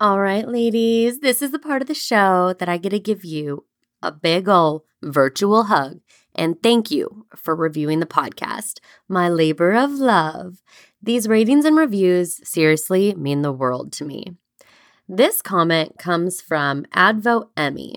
All right, ladies, this is the part of the show that I get to give you a big ol' virtual hug and thank you for reviewing the podcast, my labor of love. These ratings and reviews seriously mean the world to me. This comment comes from Advo Emmy.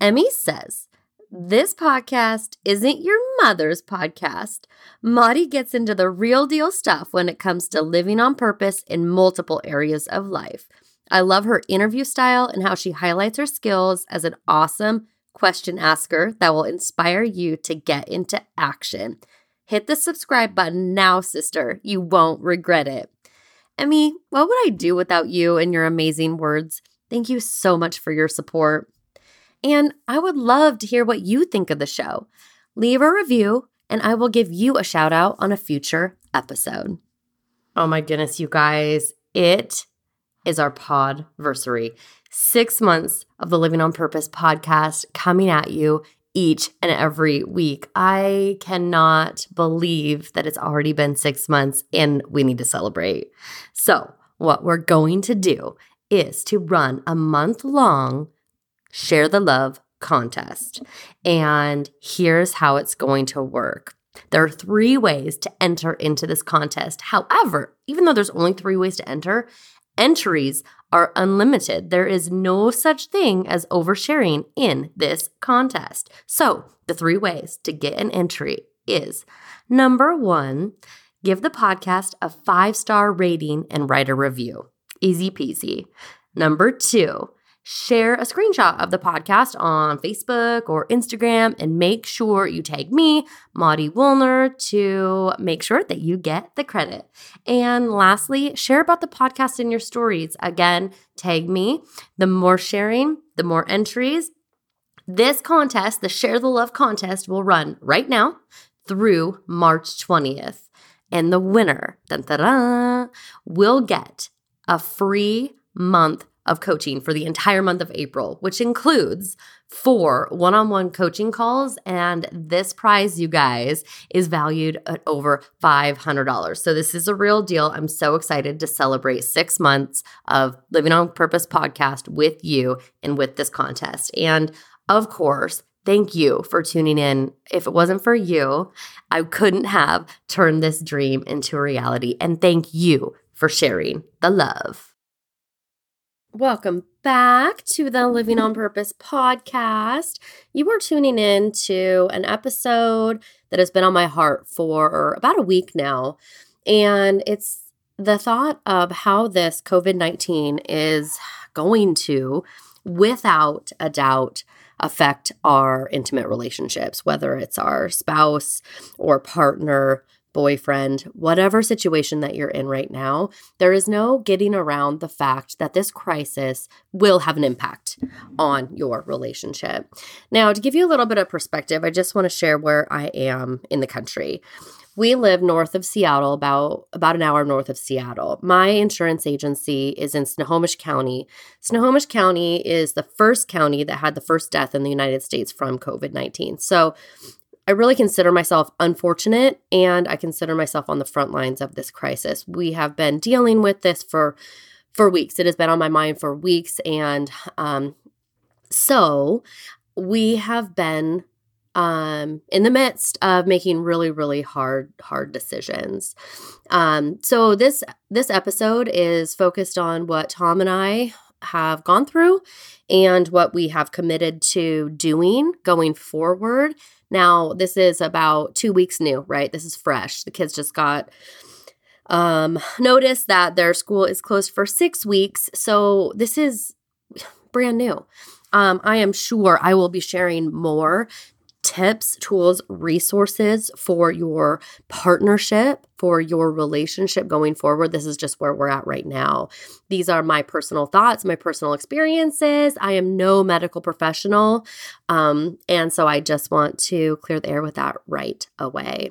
Emmy says, this podcast isn't your mother's podcast. Mari gets into the real deal stuff when it comes to living on purpose in multiple areas of life. I love her interview style and how she highlights her skills as an awesome question asker that will inspire you to get into action. Hit the subscribe button now, sister. You won't regret it. Emmy, what would I do without you and your amazing words? Thank you so much for your support. And I would love to hear what you think of the show. Leave a review, and I will give you a shout out on a future episode. Oh my goodness, you guys, it is our podversary. Six months of the Living on Purpose podcast coming at you each and every week. I cannot believe that it's already been six months and we need to celebrate. So, what we're going to do is to run a month long Share the Love contest. And here's how it's going to work. There are three ways to enter into this contest. However, even though there's only three ways to enter, Entries are unlimited. There is no such thing as oversharing in this contest. So, the three ways to get an entry is number one, give the podcast a five star rating and write a review. Easy peasy. Number two, share a screenshot of the podcast on Facebook or Instagram and make sure you tag me, Mari Wuellner, to make sure that you get the credit. And lastly, share about the podcast in your stories. Again, tag me. The more sharing, the more entries. This contest, the Share the Love contest, will run right now through March 20th. And the winner, dun, dun, dun, will get a free month of coaching for the entire month of April, which includes four one on one coaching calls. And this prize, you guys, is valued at over $500. So this is a real deal. I'm so excited to celebrate six months of Living on Purpose podcast with you and with this contest. And of course, Thank you for tuning in. If it wasn't for you, I couldn't have turned this dream into a reality. And thank you for sharing the love. Welcome back to the Living on Purpose podcast. You are tuning in to an episode that has been on my heart for about a week now. And it's the thought of how this COVID 19 is going to, without a doubt, affect our intimate relationships, whether it's our spouse or partner boyfriend, whatever situation that you're in right now, there is no getting around the fact that this crisis will have an impact on your relationship. Now, to give you a little bit of perspective, I just want to share where I am in the country. We live north of Seattle, about about an hour north of Seattle. My insurance agency is in Snohomish County. Snohomish County is the first county that had the first death in the United States from COVID 19. So I really consider myself unfortunate and I consider myself on the front lines of this crisis. We have been dealing with this for for weeks. It has been on my mind for weeks and um so we have been um, in the midst of making really, really hard, hard decisions. Um, so this this episode is focused on what Tom and I have gone through and what we have committed to doing going forward. Now, this is about two weeks new, right? This is fresh. The kids just got um, notice that their school is closed for six weeks. So this is brand new. Um, I am sure I will be sharing more tips, tools, resources for your partnership, for your relationship going forward. This is just where we're at right now. These are my personal thoughts, my personal experiences. I am no medical professional. Um, and so I just want to clear the air with that right away.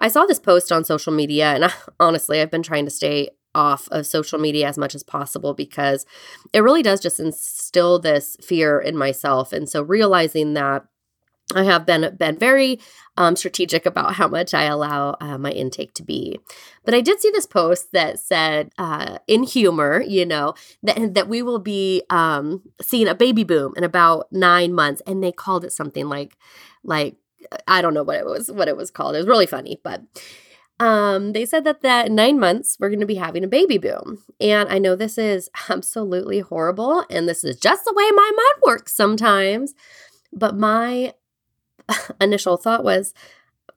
I saw this post on social media, and I, honestly, I've been trying to stay off of social media as much as possible because it really does just instill this fear in myself. And so realizing that I have been been very um, strategic about how much I allow uh, my intake to be. But I did see this post that said, uh, in humor, you know, that that we will be um, seeing a baby boom in about nine months, and they called it something like, like I don't know what it was, what it was called. It was really funny, but um, they said that that nine months we're going to be having a baby boom, and I know this is absolutely horrible, and this is just the way my mind works sometimes. But my initial thought was,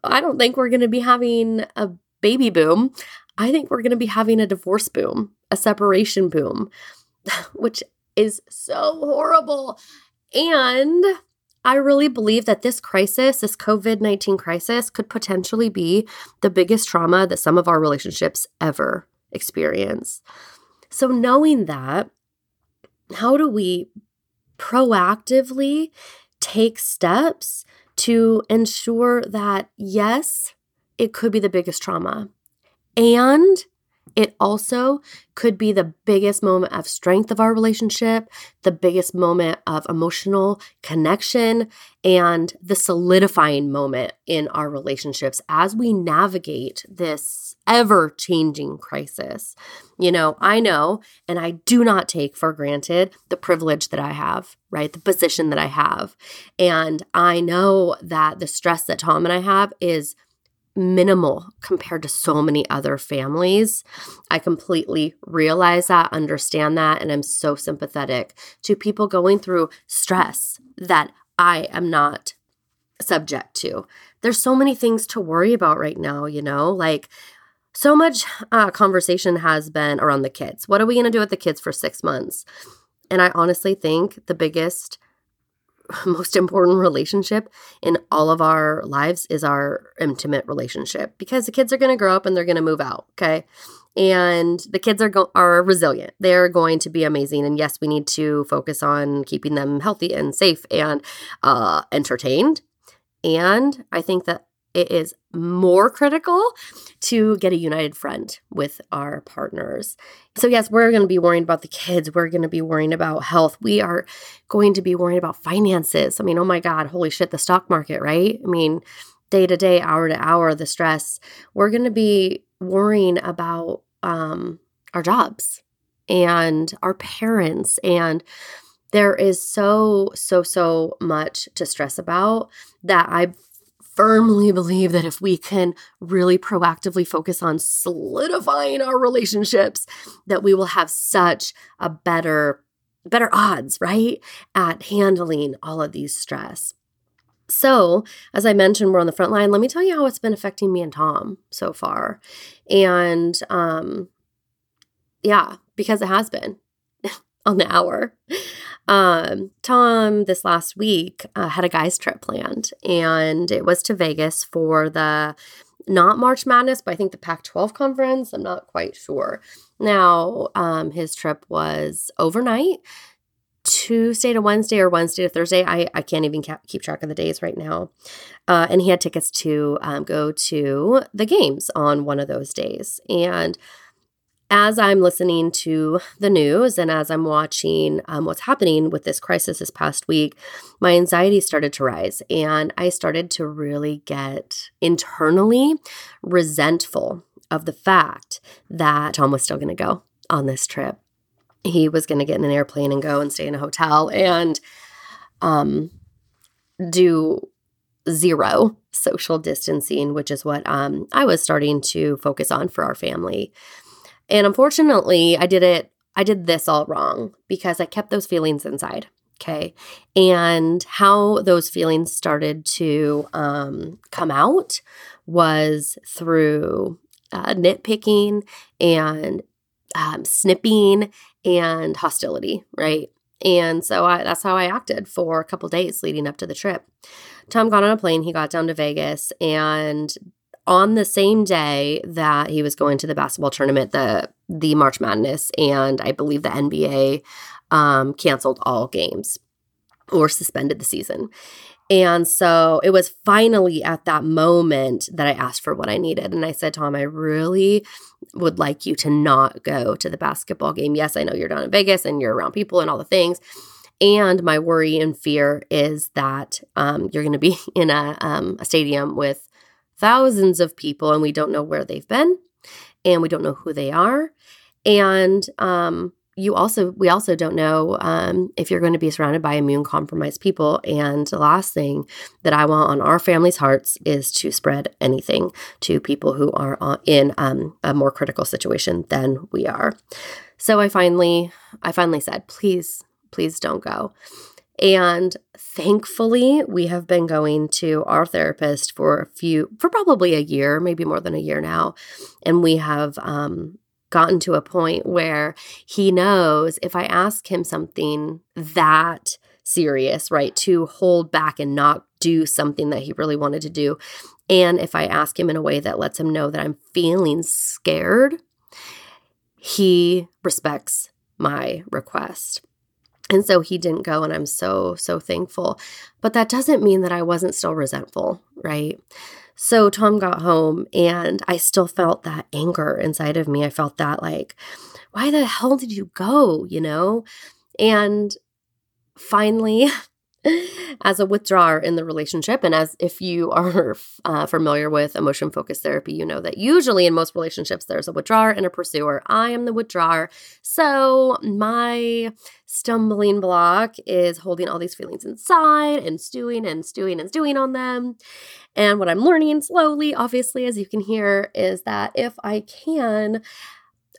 I don't think we're going to be having a baby boom. I think we're going to be having a divorce boom, a separation boom, which is so horrible. And I really believe that this crisis, this COVID 19 crisis, could potentially be the biggest trauma that some of our relationships ever experience. So, knowing that, how do we proactively take steps to ensure that, yes, it could be the biggest trauma. And it also could be the biggest moment of strength of our relationship, the biggest moment of emotional connection, and the solidifying moment in our relationships as we navigate this ever changing crisis. You know, I know, and I do not take for granted the privilege that I have, right? The position that I have. And I know that the stress that Tom and I have is minimal compared to so many other families. I completely realize that, understand that, and I'm so sympathetic to people going through stress that I am not subject to. There's so many things to worry about right now, you know, like so much uh, conversation has been around the kids. What are we going to do with the kids for six months? And I honestly think the biggest most important relationship in all of our lives is our intimate relationship because the kids are going to grow up and they're going to move out, okay? And the kids are go- are resilient. They're going to be amazing and yes, we need to focus on keeping them healthy and safe and uh entertained. And I think that it is more critical to get a united front with our partners. So, yes, we're going to be worrying about the kids. We're going to be worrying about health. We are going to be worrying about finances. I mean, oh my God, holy shit, the stock market, right? I mean, day to day, hour to hour, the stress. We're going to be worrying about um, our jobs and our parents and there is so so so much to stress about that i firmly believe that if we can really proactively focus on solidifying our relationships, that we will have such a better better odds, right, at handling all of these stress. So, as I mentioned, we're on the front line. Let me tell you how it's been affecting me and Tom so far. And um yeah, because it has been on the hour. Um, Tom, this last week, uh, had a guy's trip planned, and it was to Vegas for the not March Madness, but I think the Pac 12 conference. I'm not quite sure. Now, um, his trip was overnight. Tuesday to Wednesday or Wednesday to Thursday. I, I can't even keep track of the days right now. Uh, and he had tickets to um, go to the games on one of those days. And as I'm listening to the news and as I'm watching um, what's happening with this crisis this past week, my anxiety started to rise and I started to really get internally resentful of the fact that Tom was still going to go on this trip. He was going to get in an airplane and go and stay in a hotel and um, do zero social distancing, which is what um, I was starting to focus on for our family. And unfortunately, I did it, I did this all wrong because I kept those feelings inside. Okay. And how those feelings started to um, come out was through uh, nitpicking and um, snipping and hostility, right? And so I, that's how I acted for a couple days leading up to the trip. Tom got on a plane, he got down to Vegas, and on the same day that he was going to the basketball tournament, the the March Madness, and I believe the NBA um, canceled all games or suspended the season. And so it was finally at that moment that I asked for what I needed. And I said, Tom, I really would like you to not go to the basketball game. Yes, I know you're down in Vegas and you're around people and all the things. And my worry and fear is that um, you're going to be in a, um, a stadium with thousands of people and we don't know where they've been and we don't know who they are. And um, you also we also don't know um, if you're going to be surrounded by immune compromised people. And the last thing that i want on our family's hearts is to spread anything to people who are in um, a more critical situation than we are. So i finally i finally said please please don't go. And thankfully we have been going to our therapist for a few for probably a year maybe more than a year now and we have um, gotten to a point where he knows if I ask him something that serious, right, to hold back and not do something that he really wanted to do, and if I ask him in a way that lets him know that I'm feeling scared, he respects my request. And so he didn't go, and I'm so, so thankful. But that doesn't mean that I wasn't still resentful, right? So Tom got home and I still felt that anger inside of me. I felt that like, why the hell did you go? You know? And finally, as a withdrawer in the relationship. And as if you are uh, familiar with emotion focused therapy, you know that usually in most relationships, there's a withdrawer and a pursuer. I am the withdrawer. So my stumbling block is holding all these feelings inside and stewing and stewing and stewing on them. And what I'm learning slowly, obviously, as you can hear, is that if I can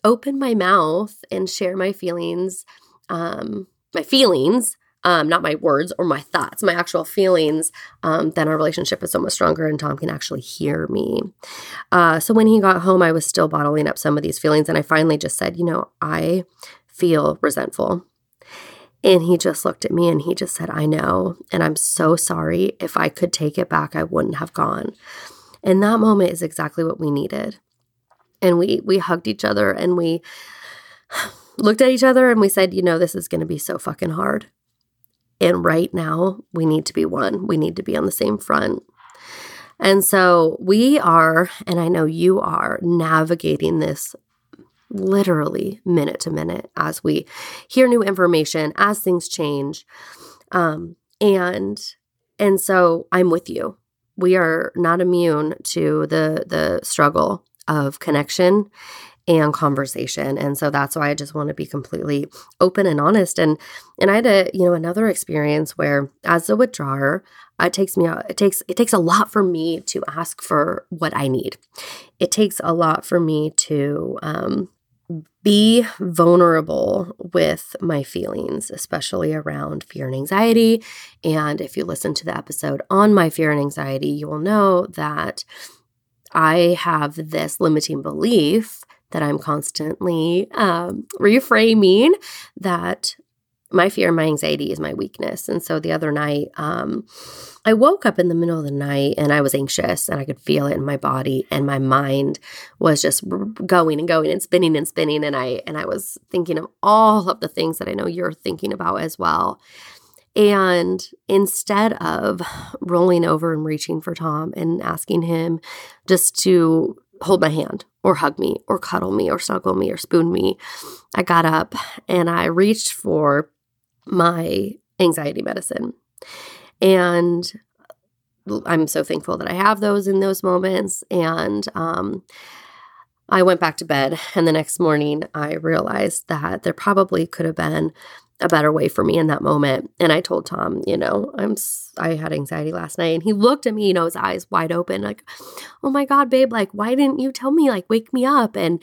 open my mouth and share my feelings, um, my feelings um, not my words or my thoughts, my actual feelings, um, then our relationship is so much stronger and Tom can actually hear me. Uh, so when he got home, I was still bottling up some of these feelings. And I finally just said, you know, I feel resentful. And he just looked at me and he just said, I know. And I'm so sorry. If I could take it back, I wouldn't have gone. And that moment is exactly what we needed. And we we hugged each other and we looked at each other and we said, you know, this is to be so fucking hard. And right now, we need to be one. We need to be on the same front. And so we are, and I know you are, navigating this literally minute to minute as we hear new information, as things change. Um, and and so I'm with you. We are not immune to the the struggle of connection and conversation. And so that's why I just want to be completely open and honest. And and I had a, you know, another experience where as a withdrawer, it takes me out, it takes it takes a lot for me to ask for what I need. It takes a lot for me to um be vulnerable with my feelings, especially around fear and anxiety. And if you listen to the episode on my fear and anxiety, you will know that I have this limiting belief that I'm constantly um, reframing that my fear and my anxiety is my weakness. And so the other night, um, I woke up in the middle of the night and I was anxious and I could feel it in my body and my mind was just going and going and spinning and spinning and I and I was thinking of all of the things that I know you're thinking about as well. And instead of rolling over and reaching for Tom and asking him just to hold my hand or hug me or cuddle me or snuggle me or spoon me. I got up and I reached for my anxiety medicine. And I'm so thankful that I have those in those moments. And um, I went back to bed, and the next morning I realized that there probably could have been a better way for me in that moment. And I told Tom, you know, I'm I had anxiety last night and he looked at me, you know, his eyes wide open like, "Oh my god, babe, like why didn't you tell me like wake me up?" And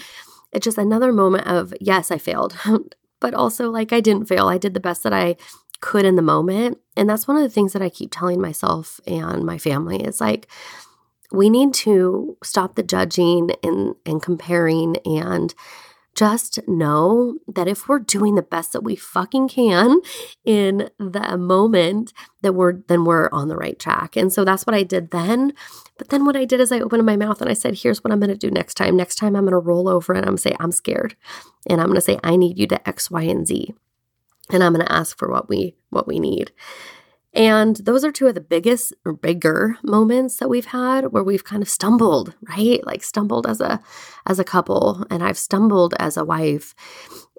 it's just another moment of yes, I failed. but also like I didn't fail. I did the best that I could in the moment. And that's one of the things that I keep telling myself and my family is like we need to stop the judging and and comparing and just know that if we're doing the best that we fucking can in the moment that we're then we're on the right track. And so that's what I did then. But then what I did is I opened my mouth and I said, here's what I'm to do next time. Next time I'm to roll over and I'm to say I'm scared. And I'm to say I need you to X, Y, and Z. And I'm to ask for what we what we need. And those are two of the biggest or bigger moments that we've had where we've kind of stumbled, right? Like stumbled as a as a couple and I've stumbled as a wife.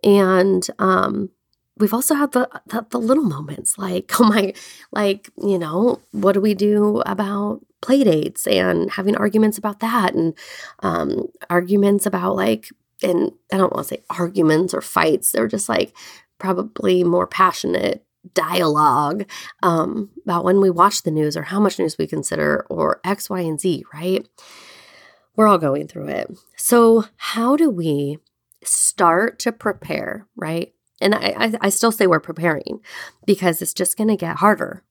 And um we've also had the, the, the little moments like oh my like you know what do we do about play dates and having arguments about that and um arguments about like and i don't want to say arguments or fights they're just like probably more passionate dialogue um, about when we watch the news or how much news we consider or X, Y, and Z, right? We're all going through it. So, how do we start to prepare, right? And I, I, I still say we're preparing because it's just going to get harder.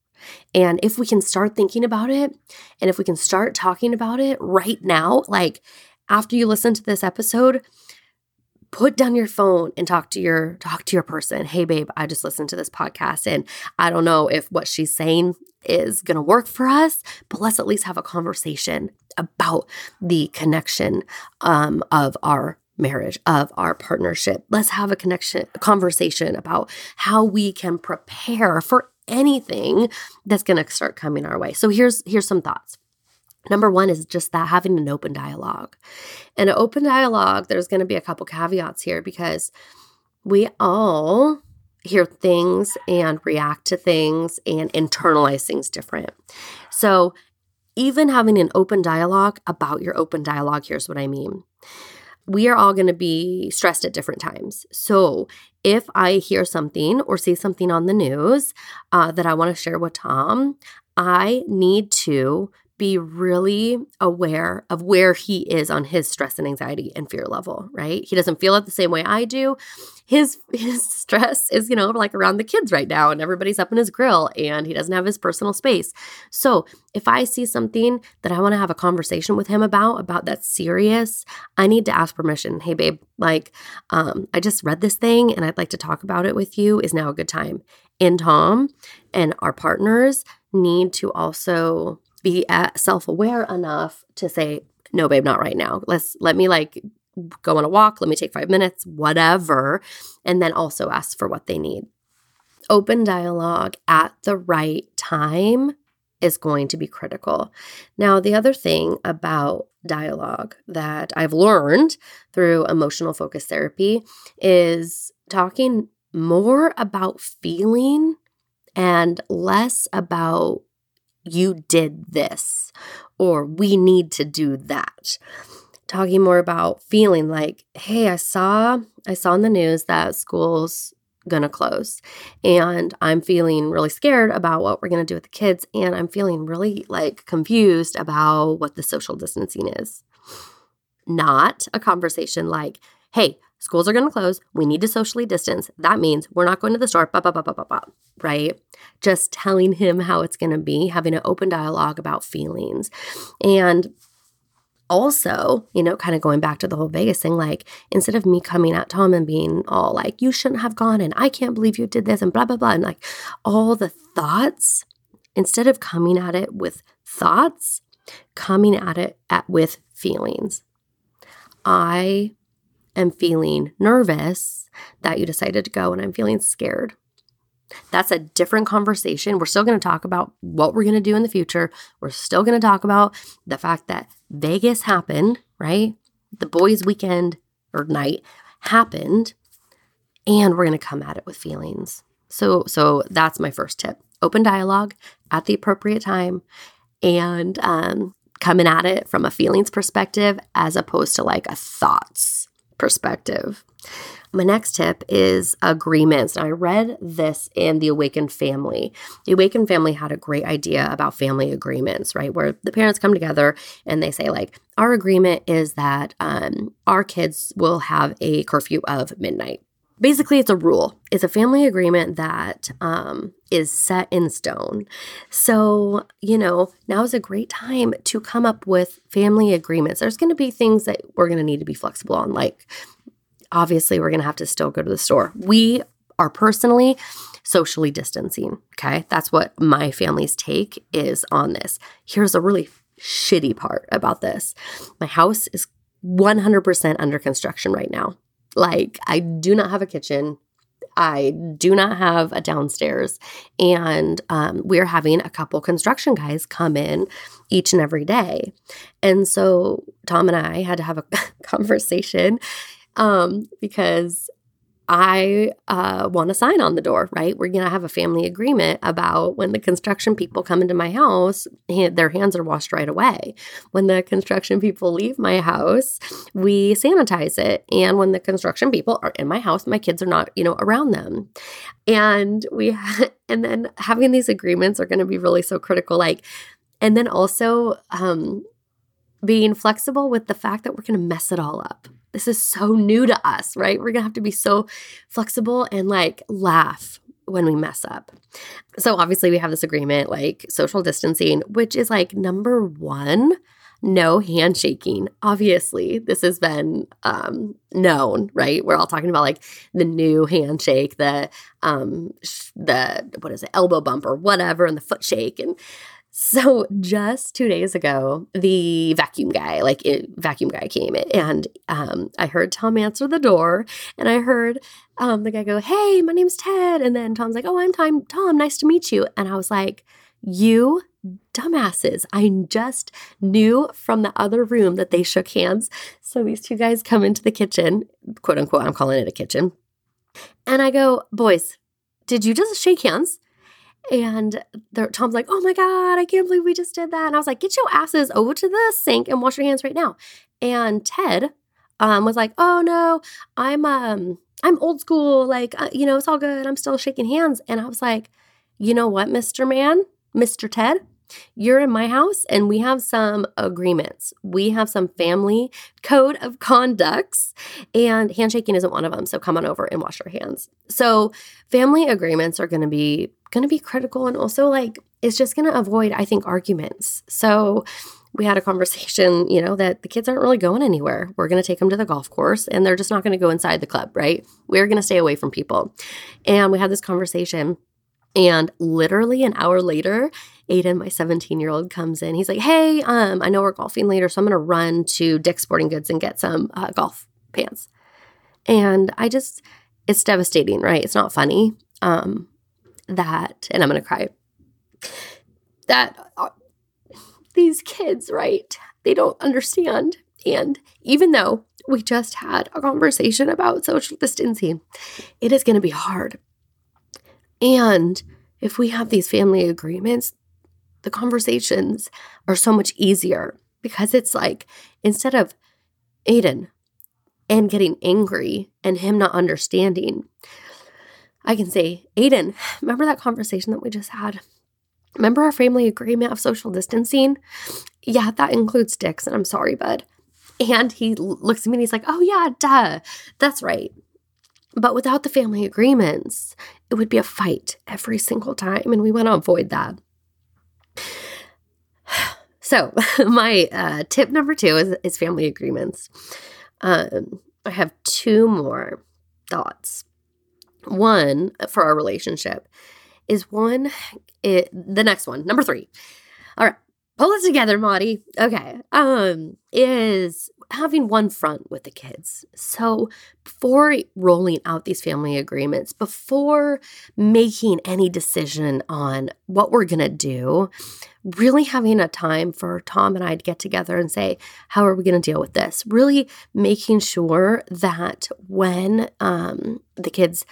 And if we can start thinking about it and if we can start talking about it right now, like after you listen to this episode, put down your phone and talk to your talk to your person. Hey babe i just listened to this podcast and i don't know if what she's saying is going to work for us but let's at least have a conversation about the connection um, of our marriage of our partnership. Let's have a connection a conversation about how we can prepare for anything that's going to start coming our way. So here's here's some thoughts Number one is just that having an open dialogue. And an open dialogue, there's going to be a couple caveats here because we all hear things and react to things and internalize things different. So, even having an open dialogue about your open dialogue, here's what I mean. We are all going to be stressed at different times. So, if I hear something or see something on the news uh, that I want to share with Tom, I need to be really aware of where he is on his stress and anxiety and fear level, right? He doesn't feel it the same way I do. His his stress is, you know, like around the kids right now and everybody's up in his grill and he doesn't have his personal space. So, if I see something that I want to have a conversation with him about about that's serious, I need to ask permission. Hey babe, like um I just read this thing and I'd like to talk about it with you. Is now a good time? And Tom and our partners need to also be uh, self-aware enough to say no babe not right now. Let's let me like go on a walk. Let me take 5 minutes whatever and then also ask for what they need. Open dialogue at the right time is going to be critical. Now, the other thing about dialogue that I've learned through emotional focus therapy is talking more about feeling and less about you did this or we need to do that. Talking more about feeling like hey i saw i saw in the news that schools gonna close and i'm feeling really scared about what we're gonna do with the kids and i'm feeling really like confused about what the social distancing is. Not a conversation like hey schools are going to close. We need to socially distance. That means we're not going to the store, blah, blah, blah, blah, blah, blah, right? Just telling him how it's going to be, having an open dialogue about feelings. And also, you know, kind of going back to the whole Vegas thing, like instead of me coming at Tom and being all like, you shouldn't have gone and I can't believe you did this and blah, blah, blah, and like all the thoughts, instead of coming at it with thoughts, coming at it at, with feelings. I am feeling nervous that you decided to go and I'm feeling scared. That's a different conversation. We're still going to talk about what we're going to do in the future. We're still going to talk about the fact that Vegas happened, right? The boys' weekend or night happened, and we're going to come at it with feelings. So, so that's my first tip: open dialogue at the appropriate time, and um, coming at it from a feelings perspective as opposed to like a thoughts perspective. my next tip is agreements. And I read this in The Awakened Family. The Awakened Family had a great idea about family agreements, right? Where the parents come together and they say, like, our agreement is that um, our kids will have a curfew of midnight. Basically, it's a rule. It's a family agreement that um, is set in stone. So, you know, now is a great time to come up with family agreements. There's going to be things that we're going to need to be flexible on, like obviously we're going to have to still go to the store. We are personally socially distancing. Okay. That's what my family's take is on this. Here's a really shitty part about this my house is 100% under construction right now. Like, I do not have a kitchen. I do not have a downstairs. And um, we're having a couple construction guys come in each and every day. And so Tom and I had to have a conversation um, because I uh, want a sign on the door, right? We're going to have a family agreement about when the construction people come into my house, their hands are washed right away. When the construction people leave my house, we sanitize it. And when the construction people are in my house, my kids are not, you know, around them. And we, ha- and then having these agreements are going to be really so critical. Like, and then also, um, being flexible with the fact that we're going to mess it all up. This is so new to us, right? We're going to have to be so flexible and like laugh when we mess up. So obviously we have this agreement like social distancing, which is like number 1, no handshaking. Obviously, this has been um, known, right? We're all talking about like the new handshake, the um, the what is it, elbow bump or whatever, and the foot shake, and so just two days ago, the vacuum guy, like it, vacuum guy came and um, I heard Tom answer the door and I heard um, the guy go, hey, my name's Ted. And then Tom's like, oh, I'm Tom, Tom, nice to meet you. And I was like, you dumbasses. I just knew from the other room that they shook hands. So these two guys come into the kitchen, quote unquote, I'm calling it a kitchen. And I go, boys, did you just shake hands? And Tom's like, oh my God, I can't believe we just did that. And I was like, get your asses over to the sink and wash your hands right now. And Ted um, was like, oh no, I'm um, I'm old school. Like, uh, you know, it's all good. I'm still shaking hands. And I was like, you know what, Mr. Man, Mr. Ted? You're in my house and we have some agreements. We have some family code of conducts, and handshaking isn't one of them. So come on over and wash your hands. So, family agreements are going to be going to be critical and also like it's just going to avoid I think arguments. So, we had a conversation, you know, that the kids aren't really going anywhere. We're going to take them to the golf course and they're just not going to go inside the club, right? We're going to stay away from people. And we had this conversation and literally an hour later, Aiden, my 17 year old, comes in. He's like, Hey, um, I know we're golfing later, so I'm going to run to Dick's Sporting Goods and get some uh, golf pants. And I just, it's devastating, right? It's not funny. Um, that, and I'm going to cry, that uh, these kids, right? They don't understand. And even though we just had a conversation about social distancing, it is going to be hard. And if we have these family agreements, the conversations are so much easier because it's like instead of Aiden and getting angry and him not understanding, I can say, Aiden, remember that conversation that we just had? Remember our family agreement of social distancing? Yeah, that includes Dick's, and I'm sorry, bud. And he looks at me and he's like, Oh, yeah, duh. That's right. But without the family agreements, it would be a fight every single time, and we want to avoid that. So, my uh, tip number two is, is family agreements. Um, I have two more thoughts. One for our relationship is one, it, the next one, number three. All right, pull it together, Mari. Okay, um, is having one front with the kids. So, before rolling out these family agreements, before making any decision on what we're going to do, really having a time for Tom and I to get together and say, how are we going to deal with this? Really making sure that when um, the kids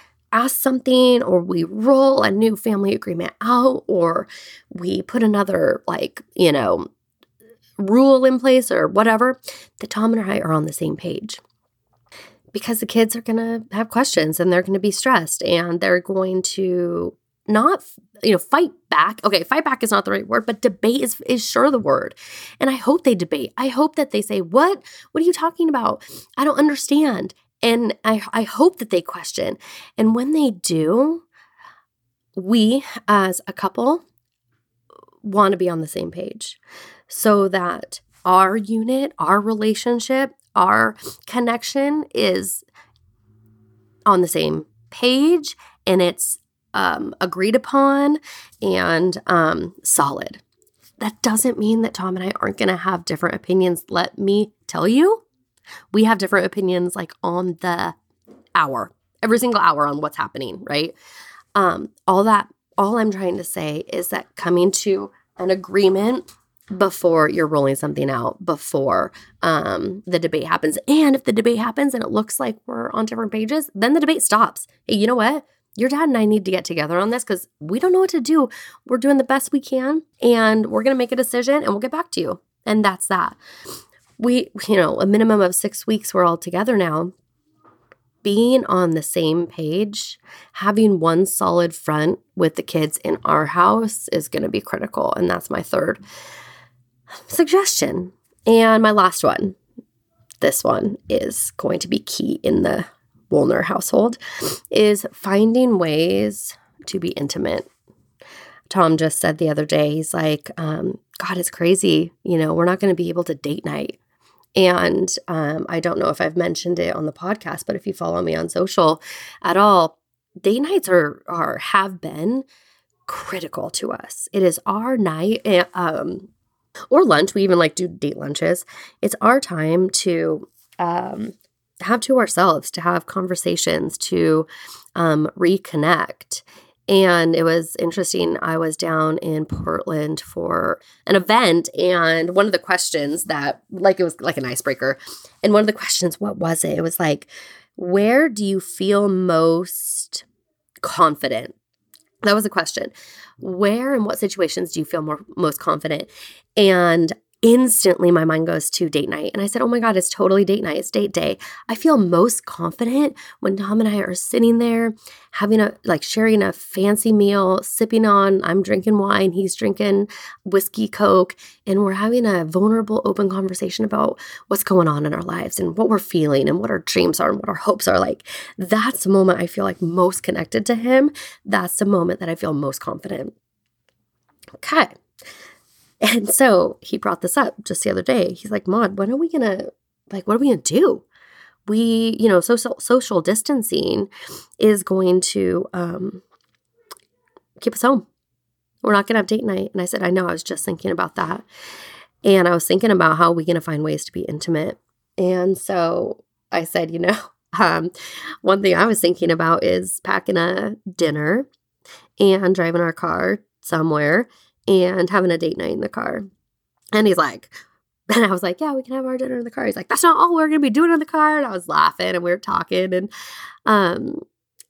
ask something or we roll a new family agreement out or we put another like you know rule in place or whatever, that Tom and I are on the same page. because the kids are going to have questions and they're going to be stressed and they're going to not you know fight back. Okay fight back is not the right word but debate is is sure the word. And i hope they debate. I hope that they say what? What are you talking about? I don't understand and i i hope that they question and when they do we as a couple want to be on the same page so that our unit our relationship our connection is on the same page and it's um, agreed upon and um, solid. That doesn't mean that Tom and I aren't going to have different opinions. Let me tell you, we have different opinions like on the hour, every single hour on what's happening, right? Um, all that, all I'm trying to say is that coming to an agreement before you're rolling something out before um, the debate happens. And if the debate happens and it looks like we're on different pages, then the debate stops. Hey, you know what? Your dad and I need to get together on this because we don't know what to do. We're doing the best we can and we're going to make a decision and we'll get back to you. And that's that. We, you know, a minimum of six weeks, we're all together now. Being on the same page, having one solid front with the kids in our house is going to be critical. And that's my third suggestion. And my last one this one is going to be key in the Wuellner household is finding ways to be intimate. Tom just said the other day, he's like, um, God, it's crazy. You know, we're not going to be able to date night. And um, I don't know if I've mentioned it on the podcast, but if you follow me on social at all, date nights are are have been critical to us. It is our night. Eh, um, or lunch. We even like do date lunches. It's our time to um, have to ourselves, to have conversations, to um, reconnect. And it was interesting. I was down in Portland for an event, and one of the questions that, like, it was like an icebreaker. And one of the questions, what was it? It was like, where do you feel most confident? That was a question. Where and what situations do you feel more most confident? And instantly my mind goes to date night. And I said, Oh my God, it's totally date night. It's date day. I feel most confident when Tom and I are sitting there having a, like, sharing a fancy meal, sipping on, I'm drinking wine, he's drinking whiskey, Coke, and we're having a vulnerable, open conversation about what's going on in our lives and what we're feeling and what our dreams are and what our hopes are like. That's the moment I feel like most connected to him. That's the moment that I feel most confident. Okay. And so he brought this up just the other day. He's like, Maud, when are we gonna like what are we gonna do? We, you know, social social distancing is going to um keep us home. We're not gonna have date night. And I said, I know, I was just thinking about that. And I was thinking about how are we're gonna find ways to be intimate. And so I said, you know, um, one thing I was thinking about is packing a dinner and driving our car somewhere and having a date night in the car. And he's like, and I was like, yeah, we can have our dinner in the car. He's like, that's not all we're going to be doing in the car. And I was laughing and we were talking. And, um,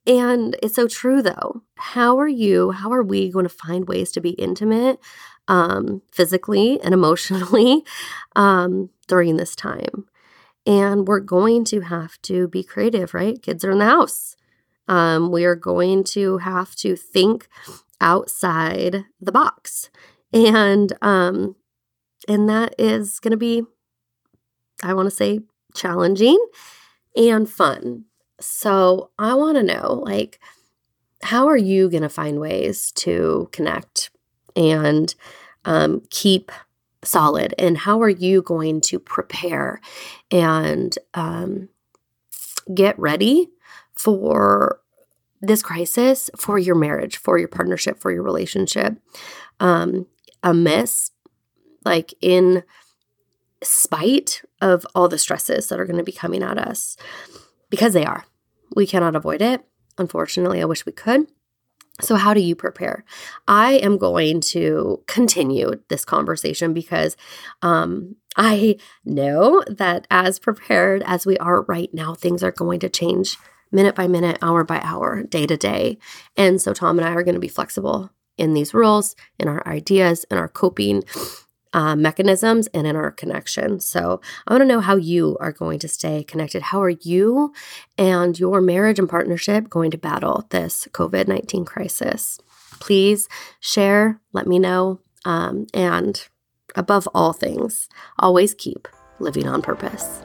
and it's so true though. How are you, how are we going to find ways to be intimate, um, physically and emotionally, um, during this time? And we're going to have to be creative, right? Kids are in the house. Um, we are going to have to think outside the box. And um and that is going to be I want to say challenging and fun. So, I want to know like how are you going to find ways to connect and um, keep solid and how are you going to prepare and um, get ready for this crisis for your marriage, for your partnership, for your relationship, um, amiss, like in spite of all the stresses that are going to be coming at us, because they are. We cannot avoid it. Unfortunately, I wish we could. So, how do you prepare? I am going to continue this conversation because um, I know that as prepared as we are right now, things are going to change minute by minute, hour by hour, day to day. And so Tom and I are going to be flexible in these rules, in our ideas, in our coping uh, mechanisms and in our connection. So I want to know how you are going to stay connected. How are you and your marriage and partnership going to battle this COVID 19 crisis? Please share, let me know. Um, and above all things, always keep living on purpose.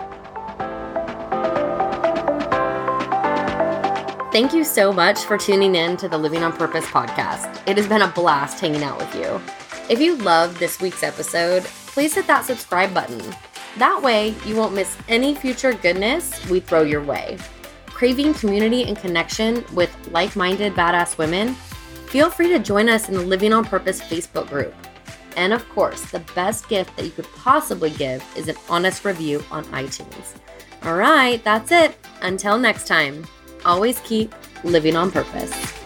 Thank you so much for tuning in to the Living on Purpose podcast. It has been a blast hanging out with you. If you loved this week's episode, please hit that subscribe button. That way, you won't miss any future goodness we throw your way. Craving community and connection with like minded badass women? Feel free to join us in the Living on Purpose Facebook group. And of course, the best gift that you could possibly give is an honest review on iTunes. All right, that's it. Until next time, always keep living on purpose.